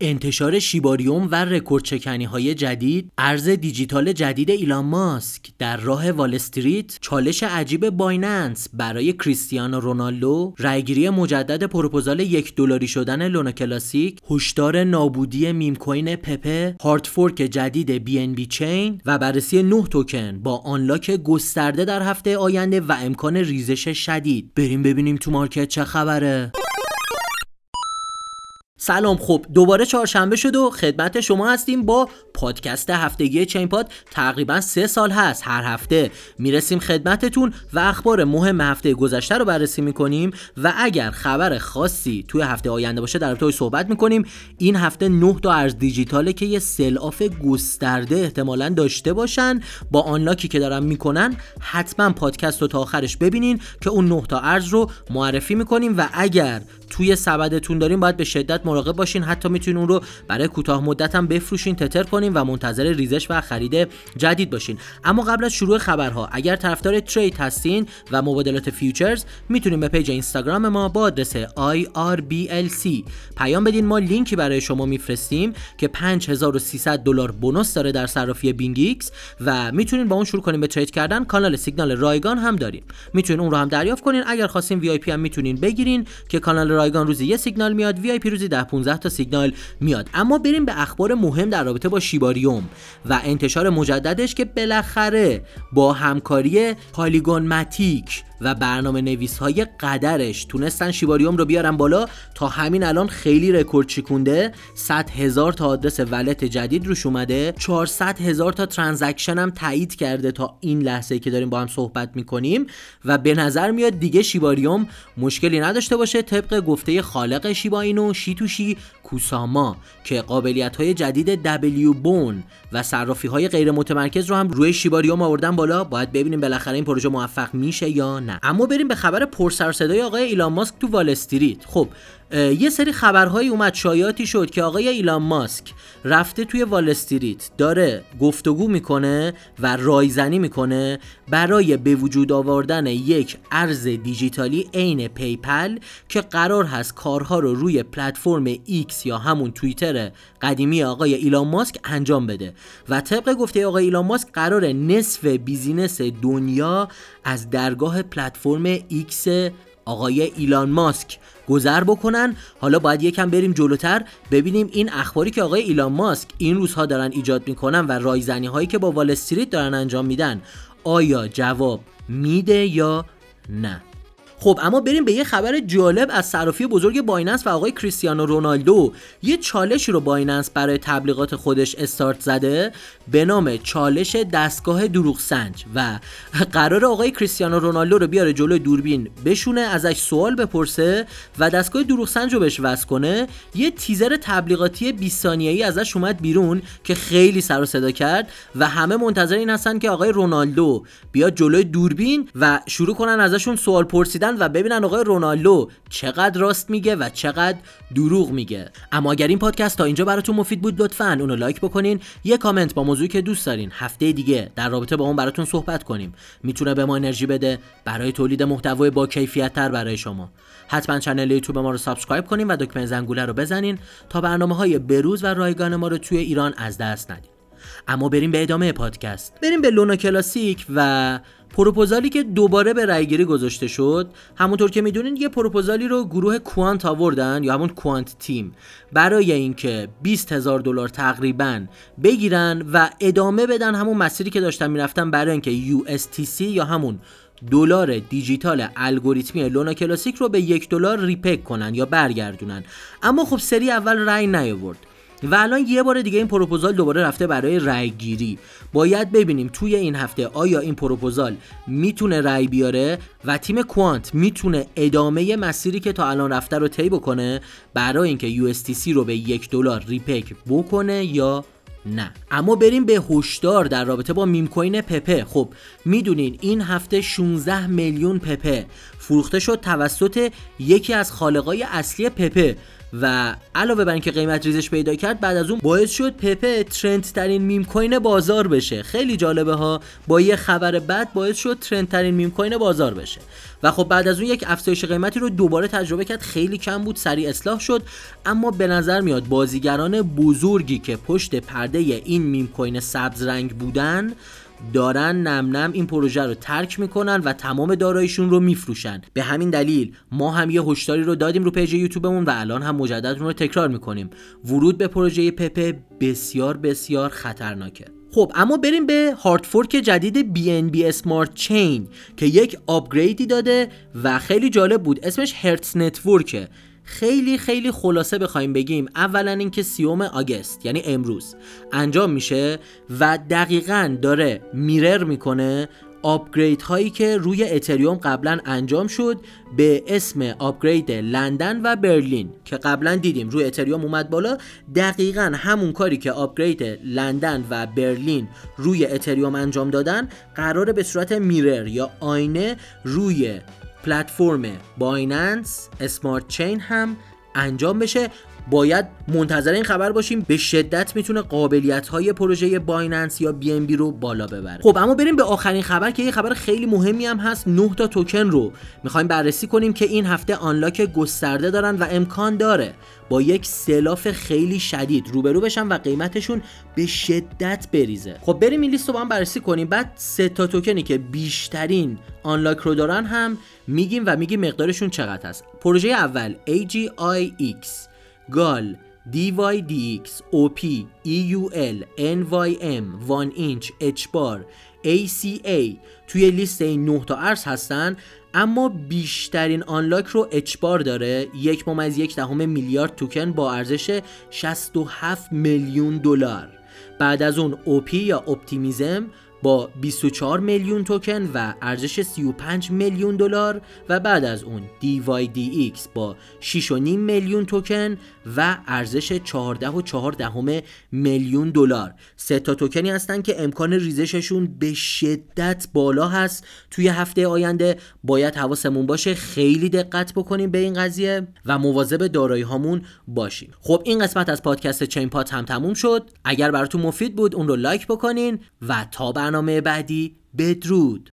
انتشار Shibarium و رکورد های جدید ارز دیجیتال جدید ایلان ماسک در راه وال استریت چالش عجیب Binance برای کریستیانو رونالدو رایگیری مجدد پروپوزال یک دلاری شدن Luna Classic هشدار نابودی meme coin پپه hard fork جدید BNB Chain و بررسی 9 توکن با unlock گسترده در هفته آینده و امکان ریزش شدید. بریم ببینیم تو market چه خبره. سلام خب دوباره چهارشنبه شد و خدمت شما هستیم با پادکست هفتگی چین پاد تقریبا سه سال هست هر هفته. می‌رسیم خدمتتون و اخبار مهم هفته گذشته رو بررسی می‌کنیم و اگر خبر خاصی توی هفته آینده باشه در توی صحبت می‌کنیم. این هفته نه تا ارز دیجیتاله که یه سل آف گسترده احتمالا داشته باشن. با آنلاکی که دارن می‌کنن حتما پادکست رو تا آخرش ببینین که اون نه تا ارز رو معرفی می‌کنیم و اگر توی سبدتون داریم باید به شدت مراقب باشین. حتی می‌تونین اون رو برای کوتاه مدت هم بفروشین Tether کنین. و منتظر ریزش و خرید جدید باشین. اما قبل از شروع خبرها اگر طرفدار trade هستین و مبادلات futures می‌تونین به page اینستاگرام ما با آدرس IRBLC پیام بدین. ما لینکی برای شما میفرستیم که 5300 دلار bonus داره در صرافی BingX و می‌تونین با اون شروع کنین به trade کردن. کانال سیگنال رایگان هم داریم. می‌تونین اون رو هم دریافت کنین. اگر خواستین VIP هم می‌تونین بگیرین که کانال رایگان روزی یه سیگنال میاد VIP روزی 10 15 تا سیگنال میاد. اما بریم به اخبار مهم در رابطه با Shibarium و انتشار مجددش که بالاخره با همکاری Polygon Matic و برنامه نویس های قدرش تونستن Shibarium رو بیارن بالا تا همین الان خیلی رکورد ترکونده. 100 هزار تا آدرس wallet جدید روش اومده. 400 هزار تا transaction هم تایید کرده تا این لحظه که داریم با هم صحبت می‌کنیم. و به نظر میاد دیگه شیباریوم مشکلی نداشته باشه. طبق گفته خالق شیبا اینو شیتوشی کوساما که قابلیت های جدید دبلیو بون و صرافی های غیر متمرکز رو هم روی شیباریوم آوردن بالا. باید ببینیم بالاخره این پروژه موفق میشه یا نه. اما بریم به خبر پرسر صدای آقای ایلان ماسک تو وال استریت. خب یه سری خبرهایی اومد شایعاتی شد که آقای ایلان ماسک رفته توی وال استریت. داره گفتگو می‌کنه و رایزنی می‌کنه برای به وجود آوردن یک ارز دیجیتالی عین PayPal که قرار هست کارها رو روی platform X یا همون توییتر قدیمی آقای ایلان ماسک انجام بده. و طبق گفته آقای ایلان ماسک قرار نصف business دنیا از درگاه platform X آقای ایلان ماسک گذر بکنن. حالا باید یکم بریم جلوتر ببینیم این اخباری که آقای ایلان ماسک این روزها دارن ایجاد می‌کنن و رایزنی هایی که با وال استریت دارن انجام میدن آیا جواب میده یا نه؟ خب اما بریم به یه خبر جالب از صرافی بزرگ بایننس و آقای کریستیانو رونالدو. یه چالشی رو بایننس برای تبلیغات خودش استارت زده به نام چالش دستگاه دروغ سنج و قرار آقای کریستیانو رونالدو رو بیاره جلوی دوربین بشونه ازش سوال بپرسه و دستگاه دروغ سنج رو بهش وصل کنه. یه تیزر تبلیغاتی 20 ثانیه‌ای ازش اومد بیرون که خیلی سر و صدا کرد و همه منتظر این هستن که آقای رونالدو بیاد جلوی دوربین و شروع کنن ازشون سوال پرسیدن. و ببینن آقای رونالدو چقدر راست میگه و چقدر دروغ میگه. اما اگر این پادکست تا اینجا براتون مفید بود لطفا اونو like بکنین. یه کامنت با موضوعی که دوست دارین. هفته دیگه در رابطه با اون براتون صحبت کنیم. می‌تونه به ما انرژی بده. برای تولید محتوای با کیفیت تر برای شما. حتما کانال یوتیوب ما رو subscribe کنین و دکمه زنگوله رو بزنین تا برنامه های بروز و رایگان ما رو توی ایران از دست ندید اما بریم به ادامه پادکست. بریم به لونا کلاسیک و پروپوزالی که دوباره به رأیگیری گذاشته شد. همونطور که می‌دونین یه پروپوزالی رو گروه کوانت آوردن یا همون کوانت تیم. برای اینکه 20 هزار دلار تقریبا بگیرن و ادامه بدن همون مسیری که داشتن می‌رفتن برای اینکه USTC یا همون دلار دیجیتال الگوریتمی لونا کلاسیک رو به یک دلار ریپک کنن یا برگردونن. اما خب سری اول رأی نیاورد. و الان یه بار دیگه این پروپوزال دوباره رفته برای رأی گیری. باید ببینیم توی این هفته آیا این پروپوزال می‌تونه رأی بیاره و تیم Quant می‌تونه ادامه مسیری که تا الان رفته رو طی بکنه برای اینکه USTC رو به یک دلار repeg بکنه یا نه. اما بریم به هشدار در رابطه با meme coin پپه. خب می‌دونین این هفته 16 میلیون پپه فروخته شد توسط یکی از خالقای اصلی پپه. و علاوه بر اینکه قیمت ریزش پیدا کرد بعد از اون باعث شد پپه trend ترین meme coin بازار بشه. خیلی جالبه ها با یه خبر بد باعث شد trend ترین meme coin بازار بشه. و خب بعد از اون یک افزایش قیمتی رو دوباره تجربه کرد خیلی کم بود سریع اصلاح شد. اما به نظر میاد بازیگران بزرگی که پشت پرده این meme coin سبز رنگ بودن دارن نم نم این پروژه رو ترک می‌کنن و تمام داراییشون رو میفروشن. به همین دلیل ما هم یه هشداری رو دادیم رو page یوتیوبمون و الان هم مجدد رو تکرار می‌کنیم. ورود به پروژه پپه بسیار بسیار خطرناکه. خب اما بریم به hard fork جدید BNB Smart Chain که یک upgrade ی داده و خیلی جالب بود. اسمش Hertz network ه. خیلی خیلی خلاصه بخوایم بگیم اولا اینکه سیوم August یعنی امروز انجام میشه و دقیقا داره میرر می‌کنه آپگرید هایی که روی اتریوم قبلا انجام شد به اسم آپگرید لندن و برلین که قبلا دیدیم روی اتریوم اومد بالا. دقیقا همون کاری که آپگرید لندن و برلین روی اتریوم انجام دادن قراره به صورت میرر یا آینه روی پلتفرم بایننس اسمارت چین هم انجام بشه. باید منتظر این خبر باشیم به شدت می‌تونه قابلیت های پروژه بایننس یا بی ام بی رو بالا ببره. خب اما بریم به آخرین خبر که یه خبر خیلی مهمی هم هست 9 تا توکن رو. می‌خوایم بررسی کنیم که این هفته آنلاک گسترده دارن و امکان داره با یک سلاف خیلی شدید روبرو بشن و قیمتشون به شدت بریزه. خب بریم این لیست رو با هم بررسی کنیم. بعد سه تا توکنی که بیشترین آنلاک رو دارن هم میگیم و میگیم مقدارشون چقدر هست. پروژه اول AGIX گال. DYDX OP EUL NYM 1 inch H بار ACA توی لیست این 9 تا ارز هستن اما بیشترین آنلاک رو اچبار داره. یک ممیز یک دهم میلیارد توکن با ارزش 67 میلیون دلار. بعد از اون اوپی یا اپتیمیزم با 24 میلیون توکن و ارزش 35 میلیون دلار و بعد از اون DYDX با 6.5 میلیون توکن و ارزش 14 و 4 دهم میلیون دلار. سه تا توکنی هستن که امکان ریزششون به شدت بالا هست. توی هفته آینده باید حواسمون باشه خیلی دقت بکنیم به این قضیه و مواظب دارایی هامون باشیم. خب این قسمت از پادکست چین پات هم تموم شد. اگر براتون مفید بود اون رو لایک بکنین و تا برنامه بعدی بدرود.